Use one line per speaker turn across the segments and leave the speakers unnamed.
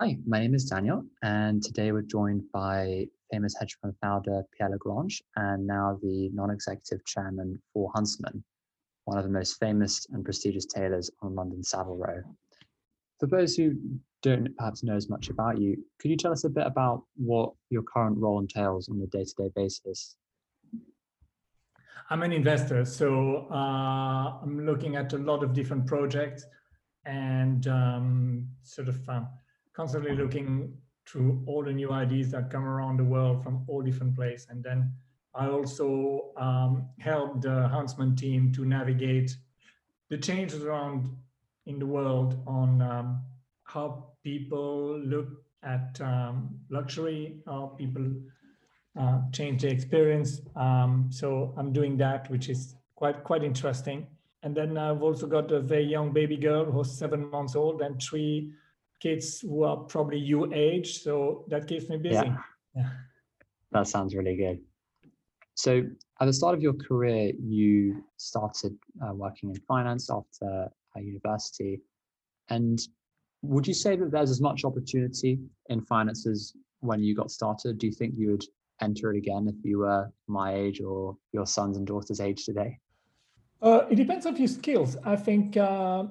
Hi, my name is Daniel, and today we're joined by famous hedge fund founder Pierre Lagrange and now the non executive chairman for Huntsman, one of the most famous and prestigious tailors on London Savile Row. For those who don't perhaps know as much about you, could you tell us a bit about what your current role entails on a day to day basis?
I'm an investor, so uh, I'm looking at a lot of different projects and um, sort of uh, constantly looking through all the new ideas that come around the world from all different places. And then I also um, help the Huntsman team to navigate the changes around in the world on um, how people look at um, luxury, how people uh, change their experience. Um, so I'm doing that, which is quite quite interesting. And then I've also got a very young baby girl who's seven months old and three kids who are probably your age. So that keeps me busy. Yeah.
yeah. That sounds really good. So at the start of your career, you started uh, working in finance after university. And would you say that there's as much opportunity in finances when you got started? Do you think you would enter it again if you were my age or your sons and daughters' age today?
Uh, it depends on your skills. I think uh,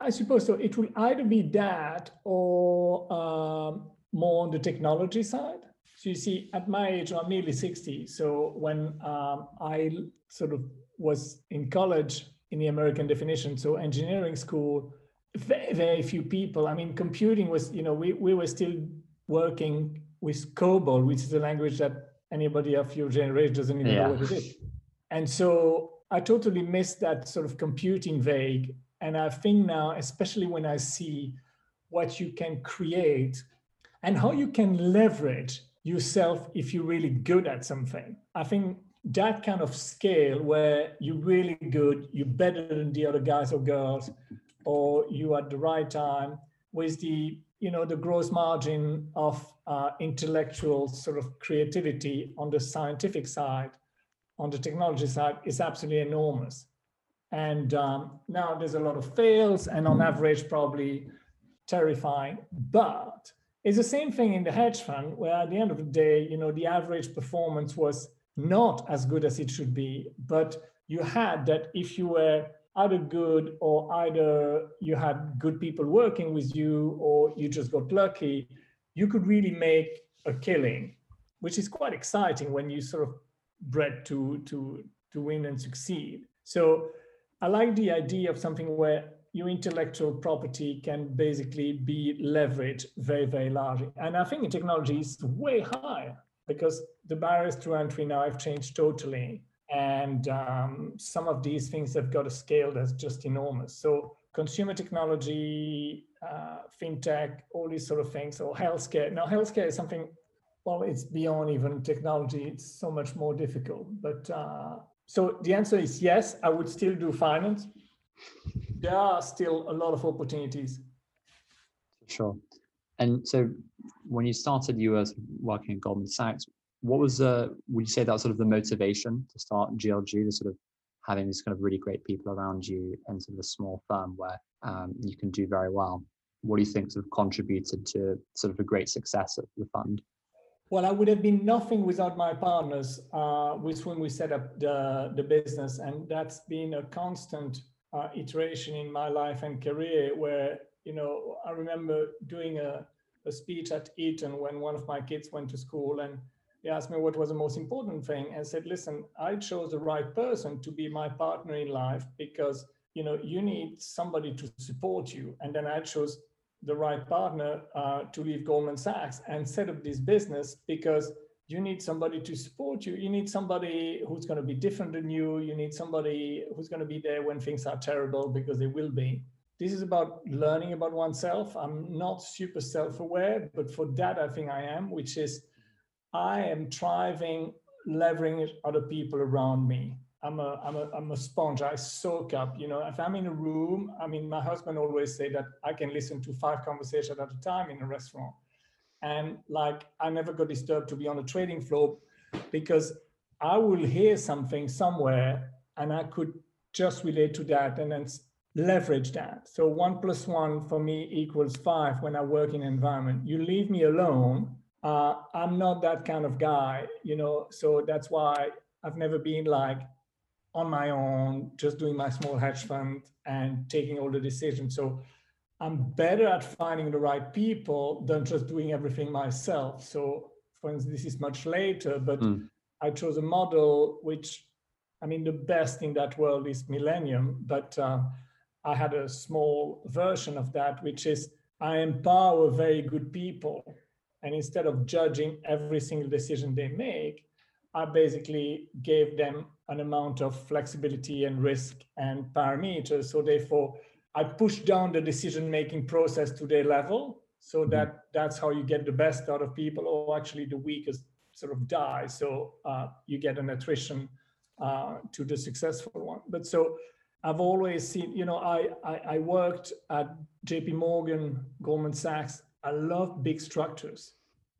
I suppose so. It will either be that or um, more on the technology side. So you see, at my age, I'm nearly 60. So when um, I sort of was in college in the American definition, so engineering school, very, very few people. I mean, computing was, you know, we, we were still working with COBOL, which is a language that anybody of your generation doesn't even yeah. know what it is. And so I totally missed that sort of computing vague and I think now, especially when I see what you can create and how you can leverage yourself if you're really good at something. I think that kind of scale where you're really good, you're better than the other guys or girls, or you at the right time with the you know the gross margin of uh, intellectual sort of creativity on the scientific side, on the technology side is absolutely enormous. And um, now there's a lot of fails, and on average, probably terrifying. But it's the same thing in the hedge fund, where at the end of the day, you know, the average performance was not as good as it should be. But you had that if you were either good or either you had good people working with you or you just got lucky, you could really make a killing, which is quite exciting when you sort of bred to to to win and succeed. So I like the idea of something where your intellectual property can basically be leveraged very, very largely. And I think in technology is way higher because the barriers to entry now have changed totally. And um, some of these things have got a scale that's just enormous. So consumer technology, uh, fintech, all these sort of things, or healthcare. Now, healthcare is something, well, it's beyond even technology. It's so much more difficult. But uh, so the answer is yes, I would still do finance. There are still a lot of opportunities.
Sure. And so when you started, you were working at Goldman Sachs. What was, uh, would you say that sort of the motivation to start GLG, the sort of having these kind of really great people around you and sort of a small firm where um, you can do very well? What do you think sort of contributed to sort of a great success of the fund?
Well, I would have been nothing without my partners uh, with whom we set up the, the business. And that's been a constant uh, iteration in my life and career where, you know, I remember doing a, a speech at Eton when one of my kids went to school and he asked me what was the most important thing and said, listen, I chose the right person to be my partner in life because, you know, you need somebody to support you. And then I chose the right partner uh, to leave Goldman Sachs and set up this business because you need somebody to support you. You need somebody who's going to be different than you. You need somebody who's going to be there when things are terrible because they will be. This is about learning about oneself. I'm not super self aware, but for that, I think I am, which is I am thriving, leveraging other people around me. I'm a, I'm a, I'm a sponge. I soak up, you know, if I'm in a room, I mean, my husband always say that I can listen to five conversations at a time in a restaurant. And like, I never got disturbed to be on a trading floor because I will hear something somewhere and I could just relate to that and then leverage that. So one plus one for me equals five when I work in an environment. You leave me alone, uh, I'm not that kind of guy, you know. So that's why I've never been like on my own, just doing my small hedge fund and taking all the decisions. So I'm better at finding the right people than just doing everything myself. So, for instance, this is much later, but mm. I chose a model which, I mean, the best in that world is Millennium, but uh, I had a small version of that, which is I empower very good people. And instead of judging every single decision they make, I basically gave them an amount of flexibility and risk and parameters. So therefore, I push down the decision making process to their level so mm-hmm. that that's how you get the best out of people or actually the weakest sort of die. So uh, you get an attrition uh, to the successful one. But so I've always seen, you know, I, I, I worked at JP Morgan, Goldman Sachs. I love big structures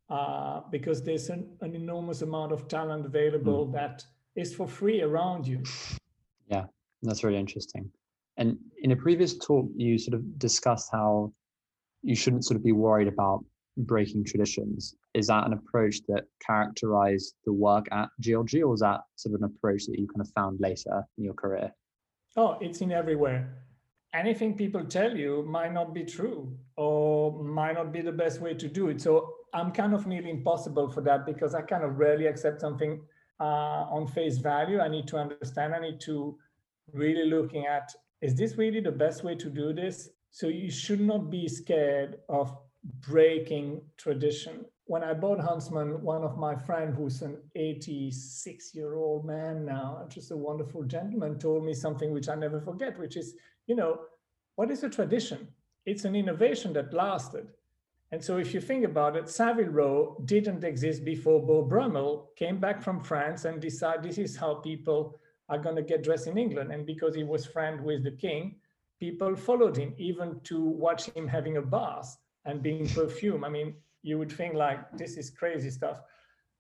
uh, because there's an, an, enormous amount of talent available mm. that is for free around you.
Yeah, that's really interesting. And in a previous talk, you sort of discussed how you shouldn't sort of be worried about breaking traditions. Is that an approach that characterized the work at GLG, or is that sort of an approach that you kind of found later in your career?
Oh, it's in everywhere. Anything people tell you might not be true or might not be the best way to do it. So I'm kind of nearly impossible for that because I kind of rarely accept something uh, on face value. I need to understand. I need to really looking at is this really the best way to do this? So you should not be scared of breaking tradition when I bought Huntsman, one of my friend who's an 86 year old man now, just a wonderful gentleman, told me something which I never forget, which is, you know, what is a tradition? It's an innovation that lasted. And so if you think about it, Savile Row didn't exist before Beau Brummel came back from France and decided this is how people are going to get dressed in England. And because he was friend with the king, people followed him, even to watch him having a bath and being perfumed. I mean, you would think like this is crazy stuff.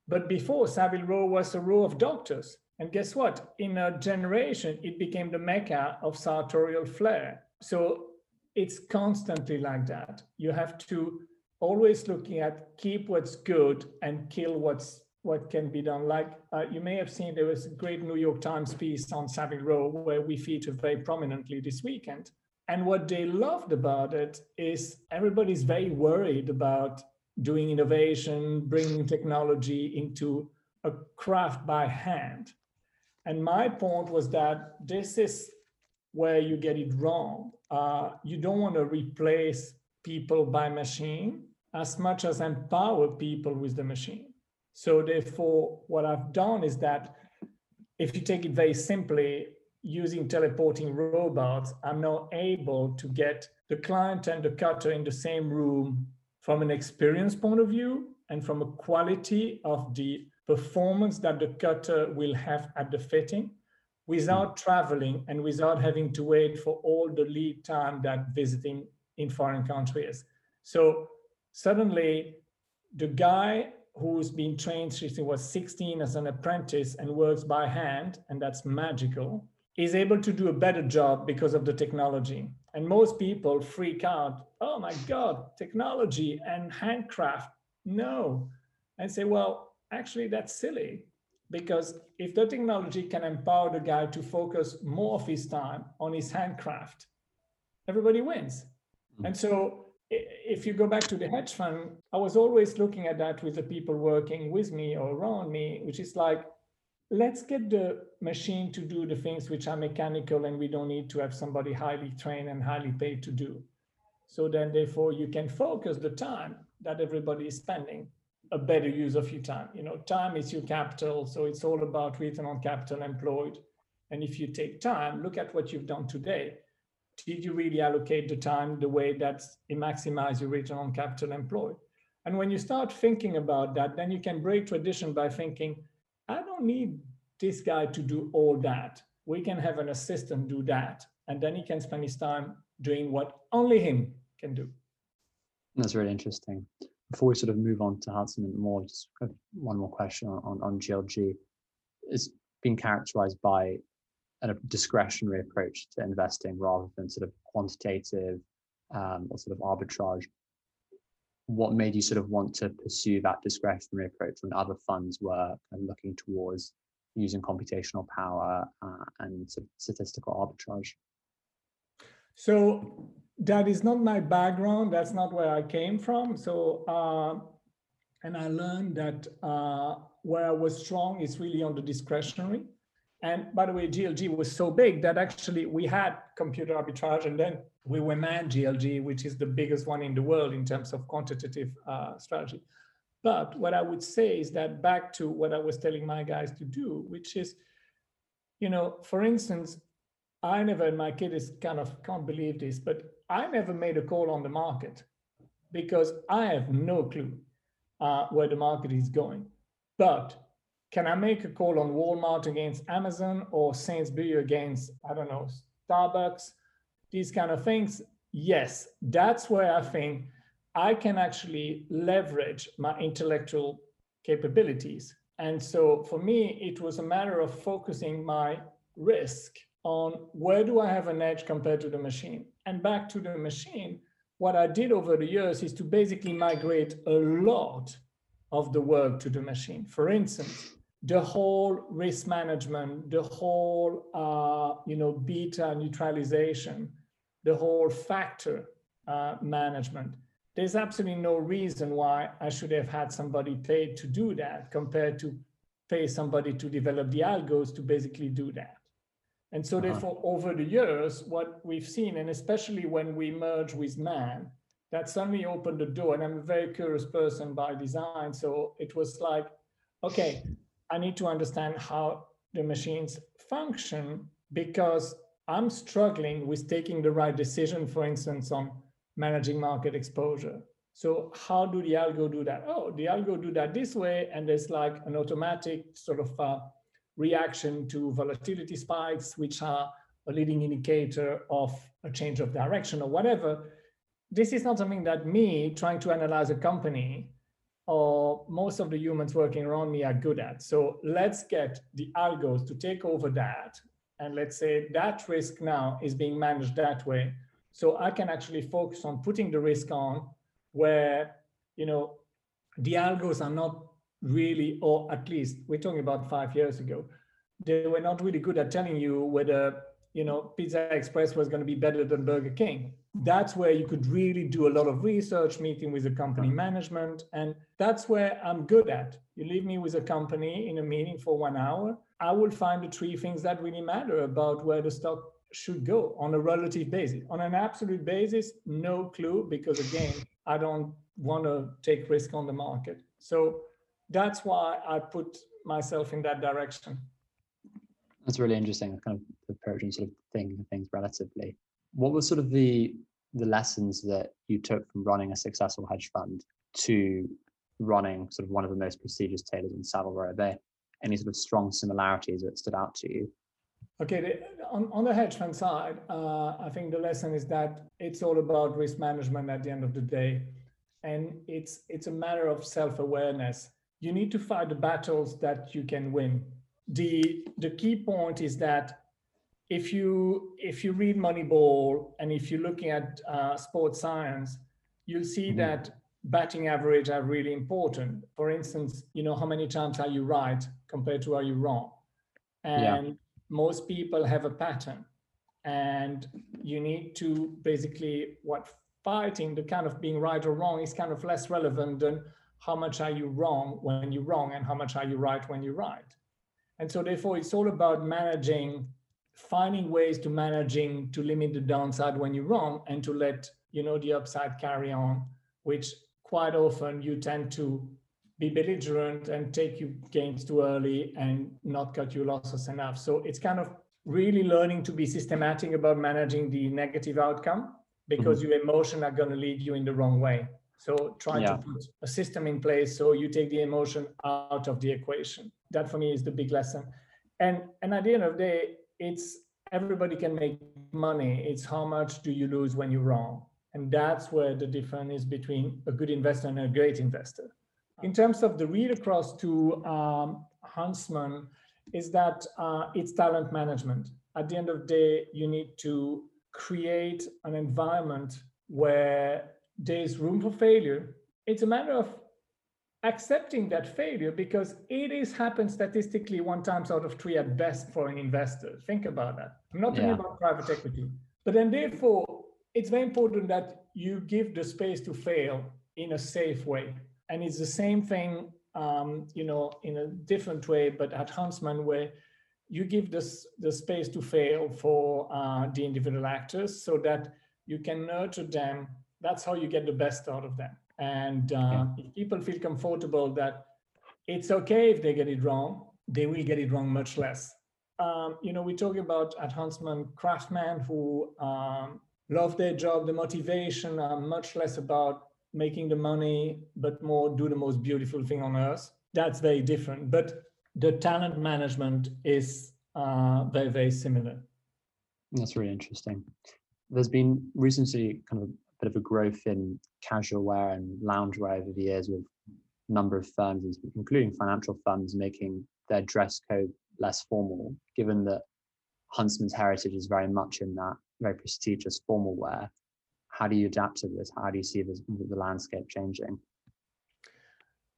But before Savile Row was a row of doctors. And guess what? In a generation, it became the mecca of sartorial flair. So it's constantly like that. You have to always looking at keep what's good and kill what's what can be done. Like uh, you may have seen, there was a great New York Times piece on Savile Row where we featured very prominently this weekend. And what they loved about it is everybody's very worried about doing innovation, bringing technology into a craft by hand. And my point was that this is where you get it wrong. Uh, you don't want to replace people by machine as much as empower people with the machine. So therefore, what I've done is that if you take it very simply, using teleporting robots, I'm now able to get the client and the cutter in the same room from an experience point of view and from a quality of the performance that the cutter will have at the fitting without traveling and without having to wait for all the lead time that visiting in foreign countries. So suddenly the guy who's been trained since he was 16 as an apprentice and works by hand, and that's magical, is able to do a better job because of the technology. And most people freak out. Oh my God, technology and handcraft. No. I say, well, actually, that's silly because if the technology can empower the guy to focus more of his time on his handcraft, everybody wins. Mm-hmm. And so if you go back to the hedge fund, I was always looking at that with the people working with me or around me, which is like, let's get the machine to do the things which are mechanical and we don't need to have somebody highly trained and highly paid to do. So then therefore you can focus the time that everybody is spending a better use of your time. You know, time is your capital. So it's all about return on capital employed. And if you take time, look at what you've done today. Did you really allocate the time the way that it maximize your return on capital employed? And when you start thinking about that, then you can break tradition by thinking, I don't need this guy to do all that. We can have an assistant do that. And then he can spend his time doing what only him can do.
That's really interesting. Before we sort of move on to Hudson and more, just one more question on, on GLG. It's been characterized by a discretionary approach to investing rather than sort of quantitative um, or sort of arbitrage. What made you sort of want to pursue that discretionary approach when other funds were kind of looking towards using computational power uh, and sort of statistical arbitrage?
So that is not my background. That's not where I came from. So, uh, and I learned that uh, where I was strong is really on the discretionary. And by the way, GLG was so big that actually we had computer arbitrage and then we were man GLG, which is the biggest one in the world in terms of quantitative uh, strategy. But what I would say is that back to what I was telling my guys to do, which is, you know, for instance, I never, and my kid is kind of can't believe this, but I never made a call on the market because I have no clue uh, where the market is going. But can I make a call on Walmart against Amazon or Sainsbury against, I don't know, Starbucks, these kind of things? Yes, that's where I think I can actually leverage my intellectual capabilities. And so for me, it was a matter of focusing my risk on where do I have an edge compared to the machine? And back to the machine, what I did over the years is to basically migrate a lot of the work to the machine. For instance, the whole risk management, the whole uh, you know beta neutralization, the whole factor uh, management. There's absolutely no reason why I should have had somebody paid to do that compared to pay somebody to develop the algos to basically do that. And so uh-huh. therefore, over the years, what we've seen, and especially when we merge with man, that suddenly opened the door. And I'm a very curious person by design. So it was like, okay, I need to understand how the machines function because I'm struggling with taking the right decision, for instance, on managing market exposure. So how do the algo do that? Oh, the algo do that this way, and there's like an automatic sort of uh, reaction to volatility spikes, which are a leading indicator of a change of direction or whatever. This is not something that me trying to analyze a company or most of the humans working around me are good at. So let's get the algos to take over that. And let's say that risk now is being managed that way. So I can actually focus on putting the risk on where, you know, the algos are not really, or at least we're talking about five years ago, they were not really good at telling you whether you know Pizza Express was going to be better than Burger King. That's where you could really do a lot of research, meeting with the company management, and that's where I'm good at. You leave me with a company in a meeting for one hour, I will find the three things that really matter about where the stock should go on a relative basis. On an absolute basis, no clue because again, I don't want to take risk on the market. So that's why I put myself in that direction.
That's really interesting, kind of approaching sort of thinking things relatively. What were sort of the the lessons that you took from running a successful hedge fund to running sort of one of the most prestigious tailors in Savile Row Bay? Any sort of strong similarities that stood out to you?
Okay, the, on, on the hedge fund side, uh, I think the lesson is that it's all about risk management at the end of the day, and it's it's a matter of self awareness you need to fight the battles that you can win. The the key point is that if you if you read Moneyball and if you're looking at uh, sports science, you'll see mm-hmm. that batting average are really important. For instance, you know how many times are you right compared to are you wrong, and yeah. most people have a pattern, and you need to basically what fighting the kind of being right or wrong is kind of less relevant than how much are you wrong when you're wrong and how much are you right when you're right. And so therefore it's all about managing, finding ways to managing to limit the downside when you're wrong and to let you know the upside carry on, which quite often you tend to be belligerent and take your gains too early and not cut your losses enough. So it's kind of really learning to be systematic about managing the negative outcome because mm-hmm. your emotion are going to lead you in the wrong way. So trying yeah. to put a system in place so you take the emotion out of the equation. That for me is the big lesson. And and at the end of the day, it's everybody can make money. It's how much do you lose when you're wrong. And that's where the difference is between a good investor and a great investor. In terms of the read across to um, Huntsman, is that uh, it's talent management. at the end of the day, you need to create an environment where there's room for failure. It's a matter of accepting that failure because it is happen statistically one times out of three at best for an investor. Think about that. I'm not talking yeah. about private equity. But then therefore, it's very important that you give the space to fail in a safe way. And it's the same thing, um, you know, in a different way, but at Huntsman, where you give this the space to fail for uh, the individual actors so that you can nurture them. That's how you get the best out of them. And uh, if people feel comfortable that it's okay if they get it wrong, they will get it wrong much less. Um, you know, we talk about at Huntsman craftsmen who um, love their job, the motivation are much less about making the money, but more do the most beautiful thing on earth. That's very different. But the talent management is uh, very, very similar.
That's really interesting. There's been recently kind of bit of a growth in casual wear and loungewear over the years with a number of firms, including financial firms, making their dress code less formal, given that Huntsman's heritage is very much in that very prestigious formal wear. How do you adapt to this? How do you see this, the landscape changing?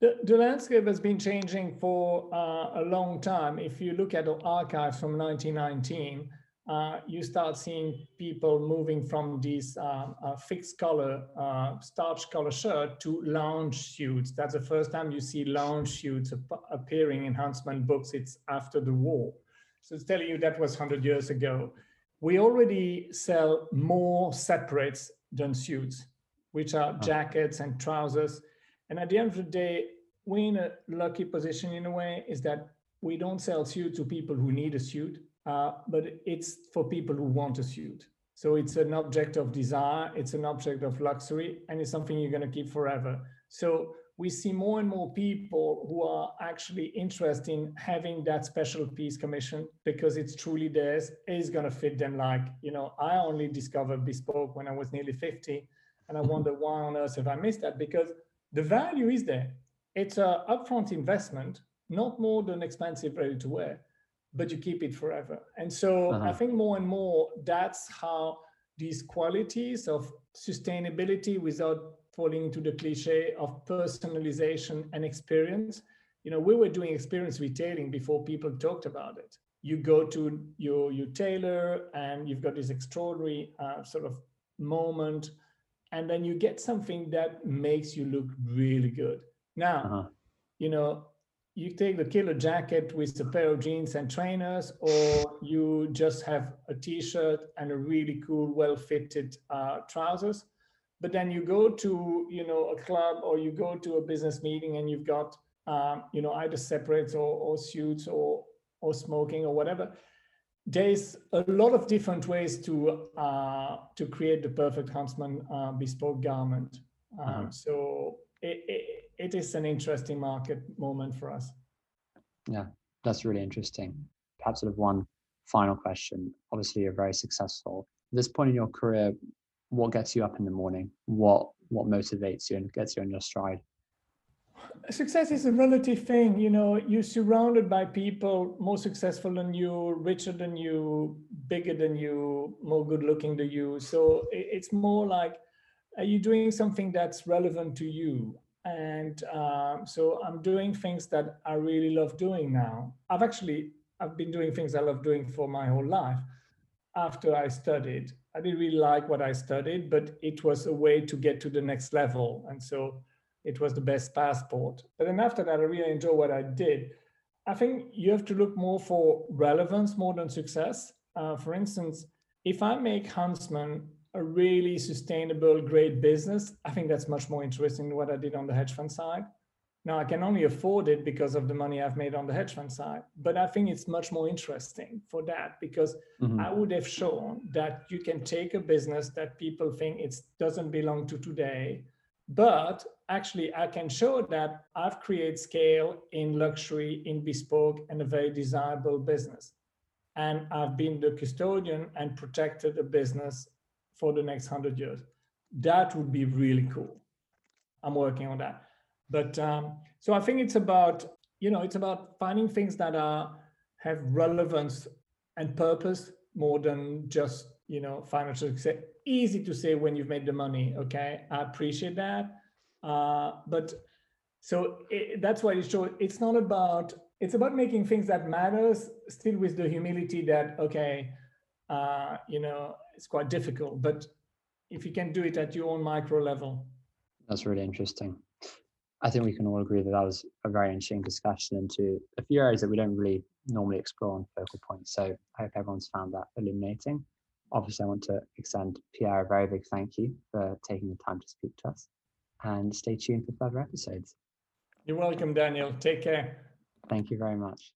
The, the landscape has been changing for uh, a long time. If you look at the archives from 1919, uh, you start seeing people moving from these uh, uh, fixed color, uh, starch color shirt to lounge suits. That's the first time you see lounge suits ap- appearing in Huntsman books. It's after the war. So it's telling you that was 100 years ago. We already sell more separates than suits, which are jackets and trousers and at the end of the day, we're in a lucky position in a way is that we don't sell suit to people who need a suit, uh, but it's for people who want a suit. So it's an object of desire, it's an object of luxury, and it's something you're going to keep forever. So we see more and more people who are actually interested in having that special piece commission because it's truly theirs, is going to fit them like, you know, I only discovered bespoke when I was nearly 50. And I wonder why on earth have I missed that? Because the value is there. It's a upfront investment, not more than expensive ready to wear, but you keep it forever. And so uh-huh. I think more and more that's how these qualities of sustainability without falling into the cliche of personalization and experience. You know, we were doing experience retailing before people talked about it. You go to your your tailor and you've got this extraordinary uh, sort of moment and then you get something that makes you look really good. Now, uh-huh. you know, you take the killer jacket with a pair of jeans and trainers, or you just have a t-shirt and a really cool, well-fitted uh, trousers. But then you go to, you know, a club or you go to a business meeting and you've got, um, you know, either separates or, or suits or or smoking or whatever there's a lot of different ways to uh, to create the perfect huntsman uh, bespoke garment. Um, uh-huh. So it, it, it is an interesting market moment for us.
Yeah, that's really interesting. Perhaps sort of one final question. Obviously, you're very successful. At this point in your career, what gets you up in the morning? What what motivates you and gets you on your stride?
success is a relative thing you know you're surrounded by people more successful than you richer than you bigger than you more good looking than you so it's more like are you doing something that's relevant to you and uh, so i'm doing things that i really love doing now i've actually i've been doing things i love doing for my whole life after i studied i didn't really like what i studied but it was a way to get to the next level and so it was the best passport. But then after that, I really enjoy what I did. I think you have to look more for relevance more than success. Uh, for instance, if I make Huntsman a really sustainable, great business, I think that's much more interesting than what I did on the hedge fund side. Now, I can only afford it because of the money I've made on the hedge fund side, but I think it's much more interesting for that because mm-hmm. I would have shown that you can take a business that people think it doesn't belong to today, but actually I can show that I've created scale in luxury, in bespoke, and a very desirable business. And I've been the custodian and protected a business for the next hundred years. That would be really cool. I'm working on that. But um, so I think it's about, you know, it's about finding things that are have relevance and purpose more than just you know financial success. Easy to say when you've made the money. Okay, I appreciate that, uh, but so it, that's why it's shows. It's not about. It's about making things that matters still with the humility that okay, uh, you know, it's quite difficult, but if you can do it at your own micro level.
That's really interesting. I think we can all agree that that was a very interesting discussion into a few areas that we don't really normally explore on focal points. So I hope everyone's found that illuminating. Obviously, I want to extend Pierre a very big thank you for taking the time to speak to us and stay tuned for further episodes.
You're welcome, Daniel. Take care.
Thank you very much.